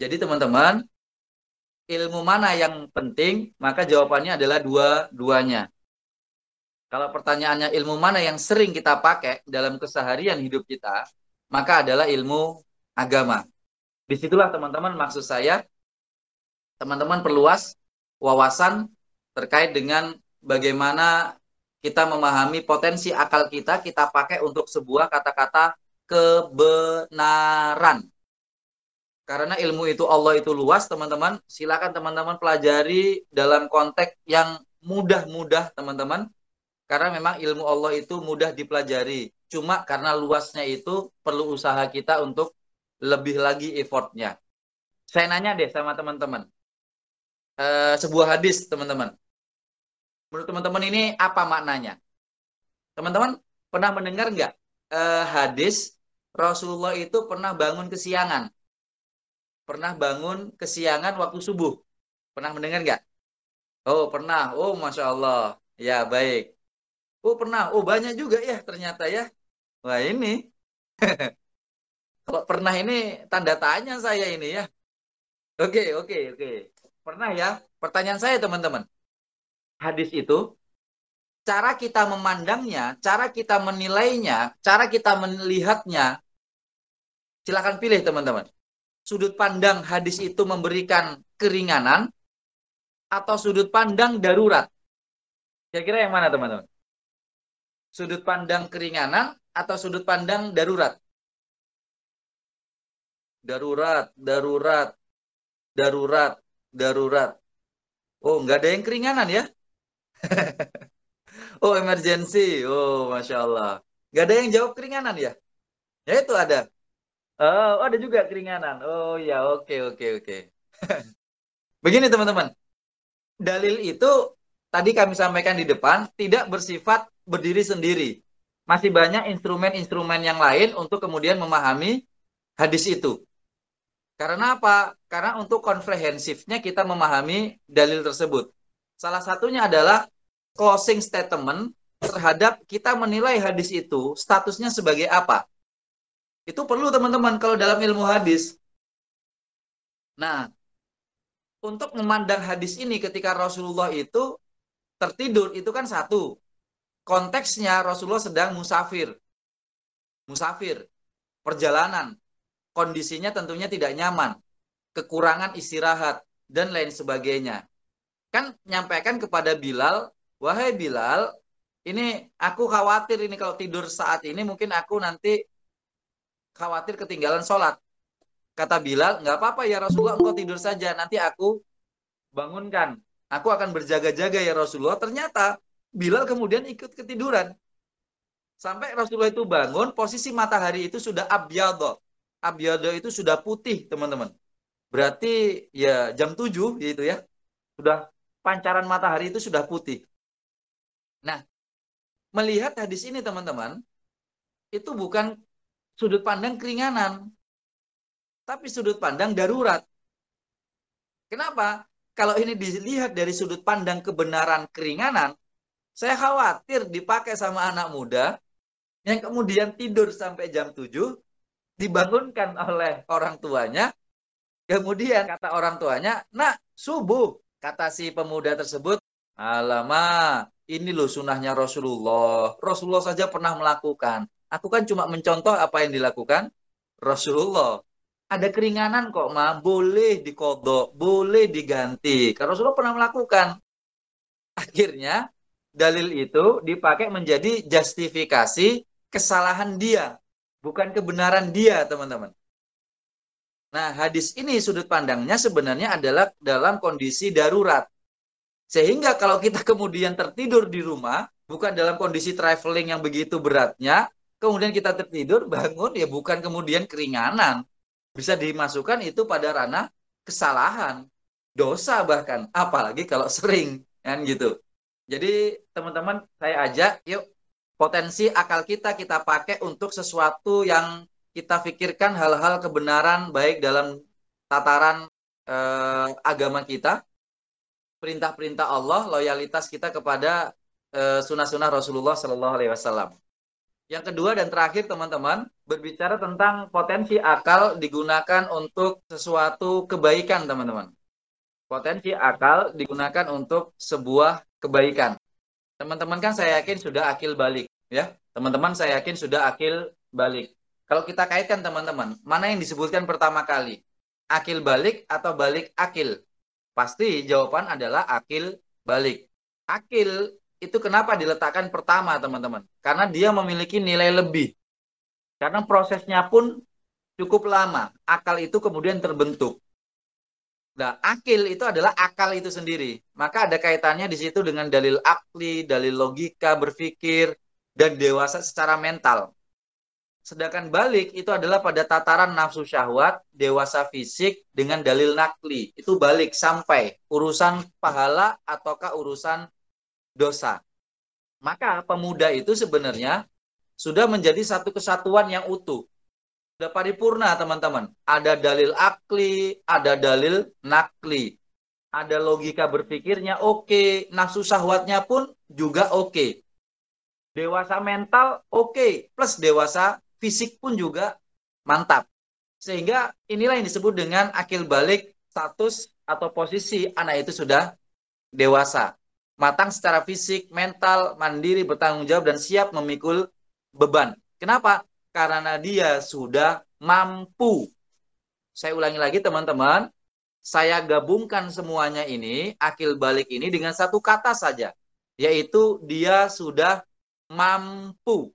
Jadi teman-teman, ilmu mana yang penting, maka jawabannya adalah dua-duanya. Kalau pertanyaannya ilmu mana yang sering kita pakai dalam keseharian hidup kita, maka adalah ilmu agama. Di situlah teman-teman maksud saya, teman-teman perluas wawasan terkait dengan bagaimana kita memahami potensi akal kita, kita pakai untuk sebuah kata-kata kebenaran. Karena ilmu itu Allah itu luas, teman-teman. Silakan teman-teman pelajari dalam konteks yang mudah-mudah, teman-teman. Karena memang ilmu Allah itu mudah dipelajari. Cuma karena luasnya itu perlu usaha kita untuk lebih lagi effortnya. Saya nanya deh sama teman-teman. E, sebuah hadis, teman-teman. Menurut teman-teman ini apa maknanya? Teman-teman pernah mendengar nggak e, hadis Rasulullah itu pernah bangun kesiangan. Pernah bangun kesiangan waktu subuh. Pernah mendengar nggak? Oh, pernah. Oh, Masya Allah. Ya, baik. Oh, pernah. Oh, banyak juga ya ternyata ya. Wah, ini. Kalau pernah ini tanda tanya saya ini ya. Oke, oke, oke. Pernah ya? Pertanyaan saya teman-teman. Hadis itu cara kita memandangnya, cara kita menilainya, cara kita melihatnya, silakan pilih teman-teman. Sudut pandang hadis itu memberikan keringanan atau sudut pandang darurat? Kira-kira yang mana teman-teman? Sudut pandang keringanan atau sudut pandang darurat? Darurat, darurat, darurat, darurat. Oh, nggak ada yang keringanan ya? Oh, emergency. Oh, Masya Allah. Gak ada yang jawab keringanan ya? Ya itu ada. Oh, ada juga keringanan. Oh ya, oke oke oke. Begini teman-teman. Dalil itu tadi kami sampaikan di depan tidak bersifat berdiri sendiri. Masih banyak instrumen-instrumen yang lain untuk kemudian memahami hadis itu. Karena apa? Karena untuk komprehensifnya kita memahami dalil tersebut. Salah satunya adalah closing statement terhadap kita menilai hadis itu statusnya sebagai apa. Itu perlu teman-teman kalau dalam ilmu hadis. Nah, untuk memandang hadis ini ketika Rasulullah itu tertidur itu kan satu. Konteksnya Rasulullah sedang musafir. Musafir, perjalanan. Kondisinya tentunya tidak nyaman. Kekurangan istirahat dan lain sebagainya. Kan nyampaikan kepada Bilal, "Wahai Bilal, ini aku khawatir ini kalau tidur saat ini mungkin aku nanti khawatir ketinggalan sholat. Kata Bilal, nggak apa-apa ya Rasulullah, engkau tidur saja. Nanti aku bangunkan. Aku akan berjaga-jaga ya Rasulullah. Ternyata Bilal kemudian ikut ketiduran. Sampai Rasulullah itu bangun, posisi matahari itu sudah abyado. Abyado itu sudah putih, teman-teman. Berarti ya jam 7 gitu ya. Sudah pancaran matahari itu sudah putih. Nah, melihat hadis ini teman-teman, itu bukan sudut pandang keringanan, tapi sudut pandang darurat. Kenapa? Kalau ini dilihat dari sudut pandang kebenaran keringanan, saya khawatir dipakai sama anak muda yang kemudian tidur sampai jam 7, dibangunkan oleh orang tuanya, kemudian kata orang tuanya, nak subuh, kata si pemuda tersebut, alamak, ini loh sunahnya Rasulullah. Rasulullah saja pernah melakukan. Aku kan cuma mencontoh apa yang dilakukan Rasulullah. Ada keringanan kok, ma. Boleh dikodok, boleh diganti. Karena Rasulullah pernah melakukan. Akhirnya, dalil itu dipakai menjadi justifikasi kesalahan dia. Bukan kebenaran dia, teman-teman. Nah, hadis ini sudut pandangnya sebenarnya adalah dalam kondisi darurat. Sehingga kalau kita kemudian tertidur di rumah, bukan dalam kondisi traveling yang begitu beratnya, kemudian kita tertidur, bangun, ya bukan kemudian keringanan. Bisa dimasukkan itu pada ranah kesalahan, dosa bahkan, apalagi kalau sering, kan gitu. Jadi teman-teman saya ajak, yuk potensi akal kita kita pakai untuk sesuatu yang kita pikirkan hal-hal kebenaran baik dalam tataran eh, agama kita, perintah-perintah Allah, loyalitas kita kepada eh, sunnah-sunnah Rasulullah Sallallahu Alaihi Wasallam. Yang kedua dan terakhir teman-teman, berbicara tentang potensi akal digunakan untuk sesuatu kebaikan teman-teman. Potensi akal digunakan untuk sebuah kebaikan. Teman-teman kan saya yakin sudah akil balik ya. Teman-teman saya yakin sudah akil balik. Kalau kita kaitkan teman-teman, mana yang disebutkan pertama kali? Akil balik atau balik akil? Pasti jawaban adalah akil balik. Akil itu kenapa diletakkan pertama teman-teman? Karena dia memiliki nilai lebih. Karena prosesnya pun cukup lama. Akal itu kemudian terbentuk. Nah, akil itu adalah akal itu sendiri. Maka ada kaitannya di situ dengan dalil akli, dalil logika, berpikir, dan dewasa secara mental. Sedangkan balik itu adalah pada tataran nafsu syahwat, dewasa fisik dengan dalil nakli. Itu balik sampai urusan pahala ataukah urusan dosa. Maka pemuda itu sebenarnya sudah menjadi satu kesatuan yang utuh. Sudah paripurna teman-teman. Ada dalil akli, ada dalil nakli. Ada logika berpikirnya oke, okay. nafsu syahwatnya pun juga oke. Okay. Dewasa mental oke, okay. plus dewasa fisik pun juga mantap. Sehingga inilah yang disebut dengan akil balik status atau posisi anak itu sudah dewasa matang secara fisik, mental, mandiri, bertanggung jawab, dan siap memikul beban. Kenapa? Karena dia sudah mampu. Saya ulangi lagi teman-teman, saya gabungkan semuanya ini, akil balik ini dengan satu kata saja, yaitu dia sudah mampu.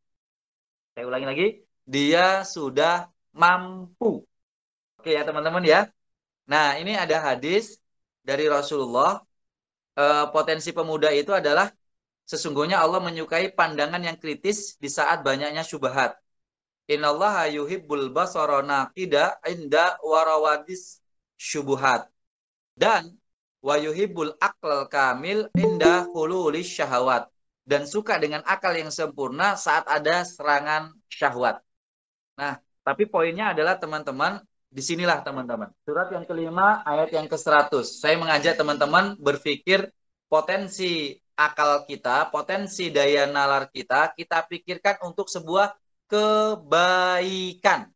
Saya ulangi lagi, dia sudah mampu. Oke ya teman-teman ya. Nah ini ada hadis dari Rasulullah uh, potensi pemuda itu adalah sesungguhnya Allah menyukai pandangan yang kritis di saat banyaknya syubhat. Innallaha yuhibbul basara naqida inda warawadis syubuhat. Dan wa yuhibbul aqlal kamil inda hululis syahwat. Dan suka dengan akal yang sempurna saat ada serangan syahwat. Nah, tapi poinnya adalah teman-teman, di sinilah teman-teman. Surat yang kelima, ayat yang ke-100. Saya mengajak teman-teman berpikir potensi akal kita, potensi daya nalar kita, kita pikirkan untuk sebuah kebaikan.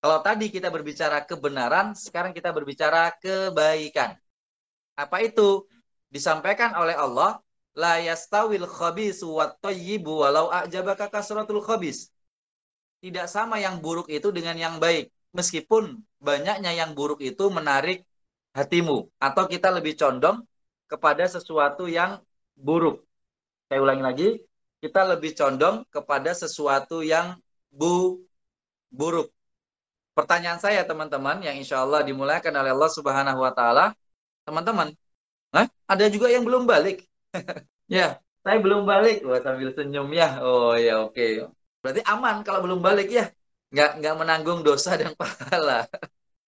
Kalau tadi kita berbicara kebenaran, sekarang kita berbicara kebaikan. Apa itu? Disampaikan oleh Allah, la yastawil khabisu wat thayyibu walau a'jabaka kasratul khabis. Tidak sama yang buruk itu dengan yang baik. Meskipun banyaknya yang buruk itu menarik hatimu atau kita lebih condong kepada sesuatu yang buruk. Saya ulangi lagi, kita lebih condong kepada sesuatu yang bu buruk. Pertanyaan saya teman-teman yang insya Allah dimulakan oleh Allah Subhanahu Wa Taala, teman-teman, nah, ada juga yang belum balik. ya, saya belum balik. Wah, sambil senyum ya. Oh ya oke. Okay. Berarti aman kalau belum balik ya. Nggak, nggak menanggung dosa dan pahala.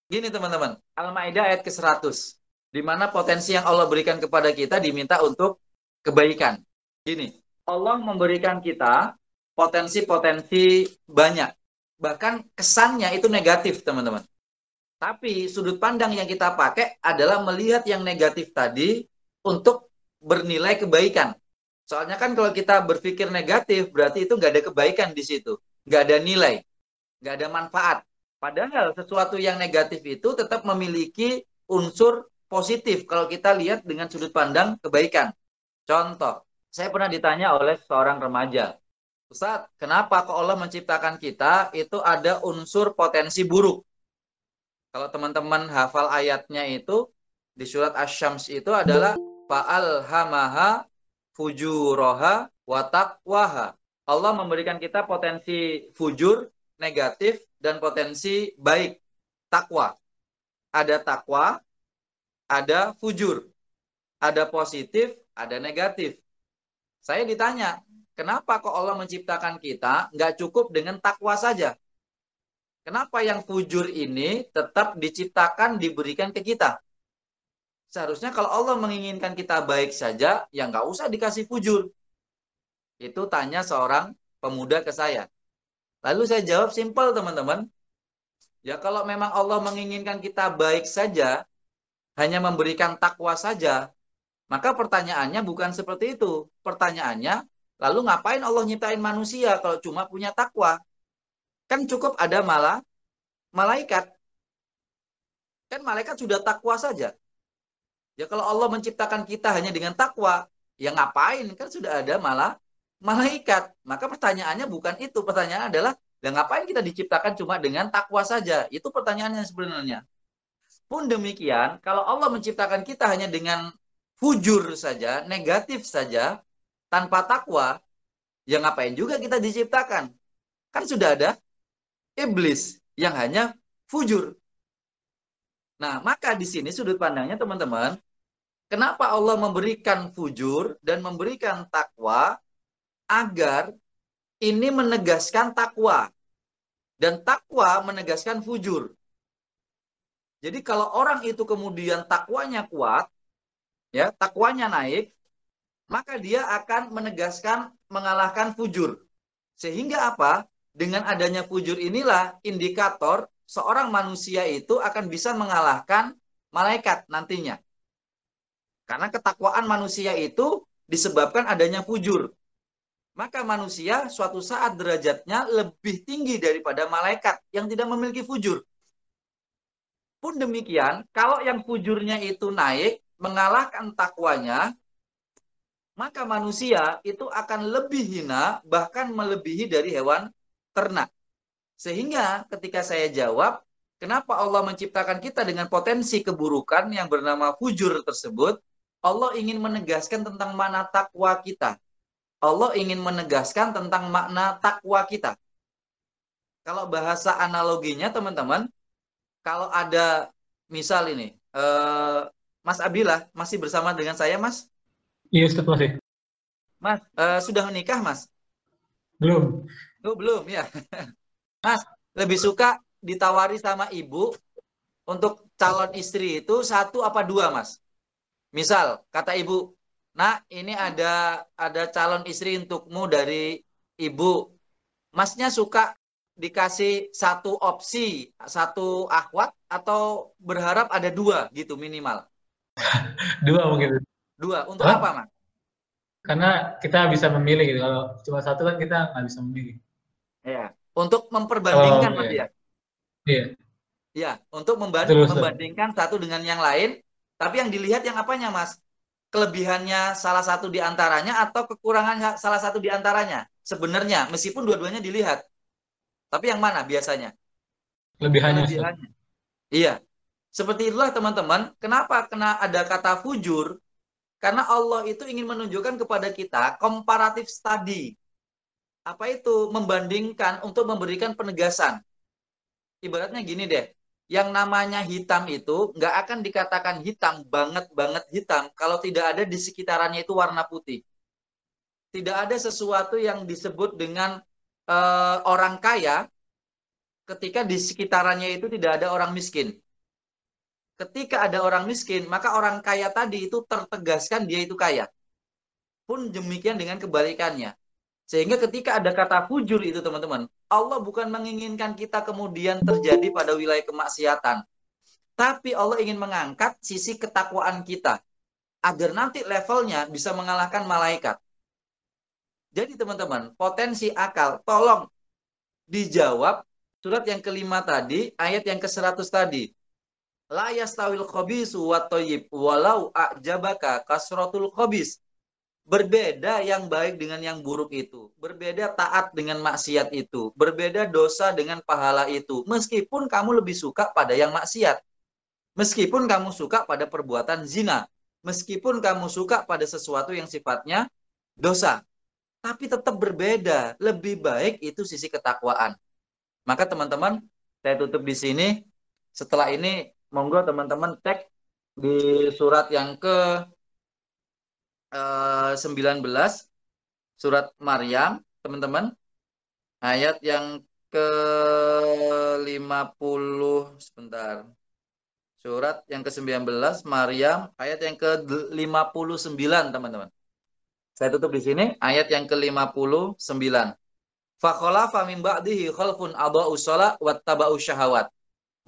Gini teman-teman, Al-Ma'idah ayat ke-100. Di mana potensi yang Allah berikan kepada kita diminta untuk kebaikan. Gini, Allah memberikan kita potensi-potensi banyak. Bahkan kesannya itu negatif, teman-teman. Tapi sudut pandang yang kita pakai adalah melihat yang negatif tadi untuk bernilai kebaikan. Soalnya kan kalau kita berpikir negatif, berarti itu nggak ada kebaikan di situ. Nggak ada nilai. Nggak ada manfaat. Padahal sesuatu yang negatif itu tetap memiliki unsur positif kalau kita lihat dengan sudut pandang kebaikan. Contoh, saya pernah ditanya oleh seorang remaja, Ustaz, kenapa kok Allah menciptakan kita itu ada unsur potensi buruk? Kalau teman-teman hafal ayatnya itu di surat Asy-Syams itu adalah fa'al hamaha fujuroha watakwaha. Allah memberikan kita potensi fujur, negatif, dan potensi baik, takwa. Ada takwa, ada fujur. Ada positif, ada negatif. Saya ditanya, kenapa kok Allah menciptakan kita nggak cukup dengan takwa saja? Kenapa yang fujur ini tetap diciptakan, diberikan ke kita? Seharusnya kalau Allah menginginkan kita baik saja, ya nggak usah dikasih fujur. Itu tanya seorang pemuda ke saya. Lalu saya jawab simpel teman-teman. Ya kalau memang Allah menginginkan kita baik saja, hanya memberikan takwa saja, maka pertanyaannya bukan seperti itu. Pertanyaannya, lalu ngapain Allah nyiptain manusia kalau cuma punya takwa? Kan cukup ada malah malaikat. Kan malaikat sudah takwa saja. Ya kalau Allah menciptakan kita hanya dengan takwa, ya ngapain? Kan sudah ada malah malaikat. Maka pertanyaannya bukan itu. Pertanyaan adalah, ya ngapain kita diciptakan cuma dengan takwa saja? Itu pertanyaannya sebenarnya. Pun demikian, kalau Allah menciptakan kita hanya dengan fujur saja, negatif saja, tanpa takwa, ya ngapain juga kita diciptakan? Kan sudah ada iblis yang hanya fujur. Nah, maka di sini sudut pandangnya teman-teman, kenapa Allah memberikan fujur dan memberikan takwa agar ini menegaskan takwa dan takwa menegaskan fujur. Jadi kalau orang itu kemudian takwanya kuat, ya takwanya naik, maka dia akan menegaskan mengalahkan fujur. Sehingga apa? Dengan adanya fujur inilah indikator seorang manusia itu akan bisa mengalahkan malaikat nantinya. Karena ketakwaan manusia itu disebabkan adanya fujur. Maka manusia suatu saat derajatnya lebih tinggi daripada malaikat yang tidak memiliki fujur. Pun demikian, kalau yang fujurnya itu naik, mengalahkan takwanya, maka manusia itu akan lebih hina, bahkan melebihi dari hewan ternak. Sehingga ketika saya jawab, kenapa Allah menciptakan kita dengan potensi keburukan yang bernama fujur tersebut, Allah ingin menegaskan tentang mana takwa kita. Allah ingin menegaskan tentang makna takwa kita. Kalau bahasa analoginya teman-teman, kalau ada misal ini, eh, Mas Abila masih bersama dengan saya, Mas? Iya, Ustaz masih. Mas, uh, sudah menikah, Mas? Belum. Oh, belum, ya. Mas, lebih suka ditawari sama ibu untuk calon istri itu satu apa dua, Mas? Misal, kata ibu, nah ini ada ada calon istri untukmu dari ibu. Masnya suka dikasih satu opsi, satu akhwat, atau berharap ada dua gitu minimal? dua mungkin. Dua. Untuk Hah? apa, Mas? Karena kita bisa memilih gitu. Kalau cuma satu kan kita nggak bisa memilih. Ya. Untuk memperbandingkan, oh, Mas iya. ya. Iya. Ya, untuk membanding, Terus, membandingkan satu dengan yang lain, tapi yang dilihat yang apanya, Mas? Kelebihannya salah satu di antaranya atau kekurangan salah satu di antaranya? Sebenarnya, meskipun dua-duanya dilihat. Tapi yang mana biasanya? Kelebihannya. Kelebihannya. Iya. Seperti itulah teman-teman, kenapa kena ada kata fujur? Karena Allah itu ingin menunjukkan kepada kita komparatif study. Apa itu? Membandingkan untuk memberikan penegasan. Ibaratnya gini deh, yang namanya hitam itu nggak akan dikatakan hitam banget banget hitam kalau tidak ada di sekitarannya itu warna putih. Tidak ada sesuatu yang disebut dengan uh, orang kaya ketika di sekitarannya itu tidak ada orang miskin. Ketika ada orang miskin, maka orang kaya tadi itu tertegaskan dia itu kaya. Pun demikian dengan kebalikannya. Sehingga ketika ada kata fujur itu teman-teman, Allah bukan menginginkan kita kemudian terjadi pada wilayah kemaksiatan. Tapi Allah ingin mengangkat sisi ketakwaan kita. Agar nanti levelnya bisa mengalahkan malaikat. Jadi teman-teman, potensi akal, tolong dijawab surat yang kelima tadi, ayat yang ke-100 tadi. La yastawil khobisu wa walau a'jabaka kasratul khobis Berbeda yang baik dengan yang buruk itu. Berbeda taat dengan maksiat itu. Berbeda dosa dengan pahala itu. Meskipun kamu lebih suka pada yang maksiat. Meskipun kamu suka pada perbuatan zina. Meskipun kamu suka pada sesuatu yang sifatnya dosa. Tapi tetap berbeda. Lebih baik itu sisi ketakwaan. Maka teman-teman, saya tutup di sini. Setelah ini, monggo teman-teman cek di surat yang ke 19 eh, surat Maryam, teman-teman. Ayat yang ke-50 sebentar. Surat yang ke-19 Maryam ayat yang ke-59, teman-teman. Saya tutup di sini ayat yang ke-59. Fakhalafa min ba'dihi khalfun adha'u shalah wattaba'u syahawat.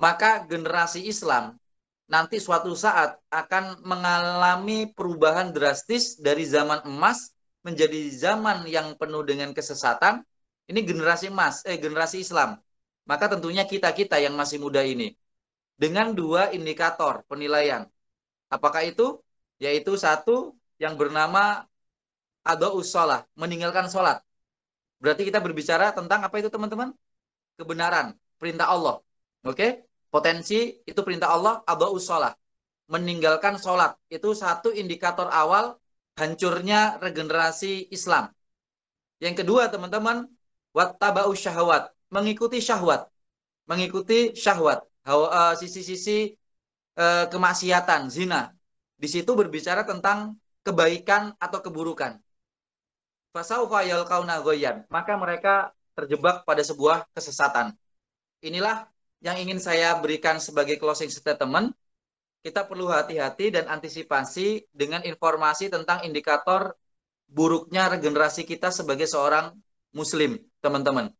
Maka generasi Islam nanti suatu saat akan mengalami perubahan drastis dari zaman emas menjadi zaman yang penuh dengan kesesatan. Ini generasi emas, eh generasi Islam. Maka tentunya kita-kita yang masih muda ini dengan dua indikator penilaian. Apakah itu? Yaitu satu yang bernama ada usolah, meninggalkan sholat. Berarti kita berbicara tentang apa itu teman-teman? Kebenaran, perintah Allah. Oke? Okay? Potensi itu perintah Allah, abau sholat. Meninggalkan sholat. Itu satu indikator awal hancurnya regenerasi Islam. Yang kedua teman-teman, wattaba'u syahwat. Mengikuti syahwat. Mengikuti syahwat. Eh, sisi-sisi uh, kemaksiatan, zina. Di situ berbicara tentang kebaikan atau keburukan. Fasaufa. Maka mereka terjebak pada sebuah kesesatan. Inilah yang ingin saya berikan sebagai closing statement, kita perlu hati-hati dan antisipasi dengan informasi tentang indikator buruknya regenerasi kita sebagai seorang muslim, teman-teman.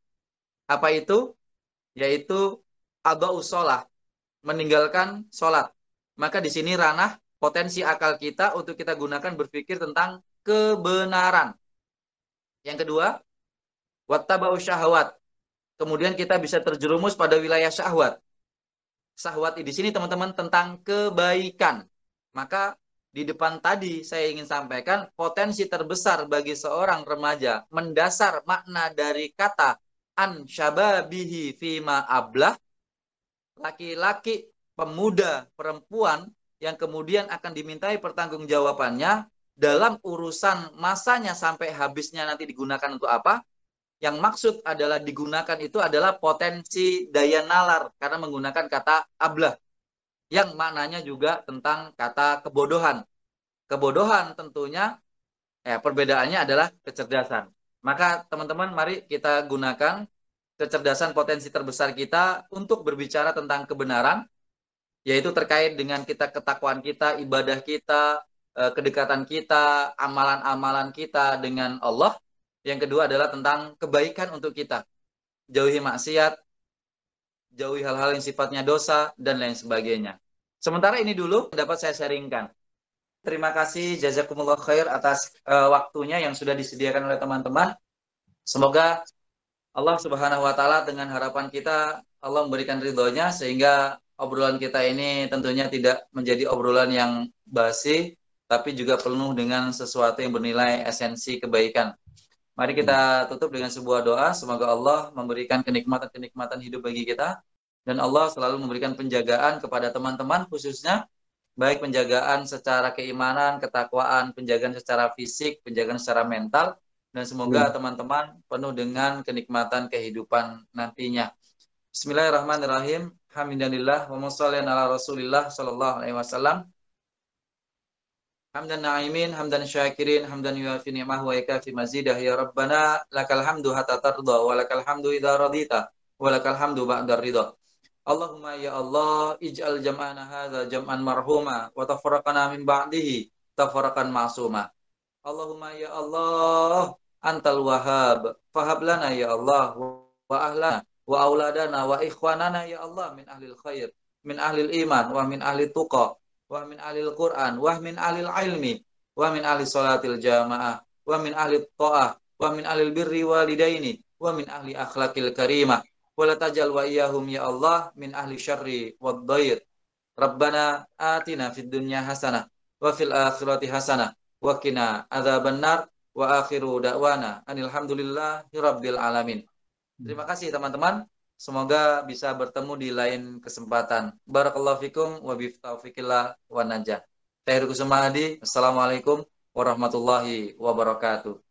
Apa itu? Yaitu abau sholat, meninggalkan sholat. Maka di sini ranah potensi akal kita untuk kita gunakan berpikir tentang kebenaran. Yang kedua, wattabau syahwat, kemudian kita bisa terjerumus pada wilayah syahwat. Syahwat di sini teman-teman tentang kebaikan. Maka di depan tadi saya ingin sampaikan potensi terbesar bagi seorang remaja mendasar makna dari kata an syababihi fima ablah laki-laki pemuda perempuan yang kemudian akan dimintai pertanggungjawabannya dalam urusan masanya sampai habisnya nanti digunakan untuk apa yang maksud adalah digunakan itu adalah potensi daya nalar karena menggunakan kata ablah yang maknanya juga tentang kata kebodohan. Kebodohan tentunya ya perbedaannya adalah kecerdasan. Maka teman-teman mari kita gunakan kecerdasan potensi terbesar kita untuk berbicara tentang kebenaran, yaitu terkait dengan kita ketakwaan kita, ibadah kita, eh, kedekatan kita, amalan-amalan kita dengan Allah. Yang kedua adalah tentang kebaikan untuk kita. Jauhi maksiat, jauhi hal-hal yang sifatnya dosa, dan lain sebagainya. Sementara ini dulu dapat saya sharingkan. Terima kasih jazakumullah khair atas uh, waktunya yang sudah disediakan oleh teman-teman. Semoga Allah Subhanahu wa taala dengan harapan kita Allah memberikan ridhonya sehingga obrolan kita ini tentunya tidak menjadi obrolan yang basi tapi juga penuh dengan sesuatu yang bernilai esensi kebaikan. Mari kita tutup dengan sebuah doa semoga Allah memberikan kenikmatan-kenikmatan hidup bagi kita dan Allah selalu memberikan penjagaan kepada teman-teman khususnya baik penjagaan secara keimanan, ketakwaan, penjagaan secara fisik, penjagaan secara mental dan semoga hmm. teman-teman penuh dengan kenikmatan kehidupan nantinya. Bismillahirrahmanirrahim. Hamdulillah wa ala Rasulillah sallallahu alaihi wasallam. Hamdan na'imin, hamdan syakirin, hamdan yuafi ni'mah wa yakafi mazidah ya Rabbana lakal hamdu hatta tarda wa lakal hamdu idha radita wa lakal hamdu ba'da ridha. Allahumma ya Allah ij'al jam'ana hadza jam'an marhuma wa tafarraqana min ba'dihi tafarraqan ma'suma. Allahumma ya Allah antal wahhab fahab lana ya Allah wa ahlana wa auladana wa ikhwanana ya Allah min ahlil khair min ahlil iman wa min ahli tuqa wa min ahlil Qur'an wa min ahlil ilmi wa min ahli salatil jamaah wa min ahli ta'ah wa min ahlil birri walidaini wa min ahli akhlaqil karimah wala tajal wa iyahum ya Allah min ahli syarri wad dair Rabbana atina fid dunya hasanah wa fil akhirati hasanah wa qina adzabannar wa akhiru da'wana alhamdulillahi rabbil alamin. Terima kasih teman-teman. Semoga bisa bertemu di lain kesempatan. Barakallahu fikum wa biftaufillah wa najah. Tahir Kusumahadi. Assalamualaikum warahmatullahi wabarakatuh.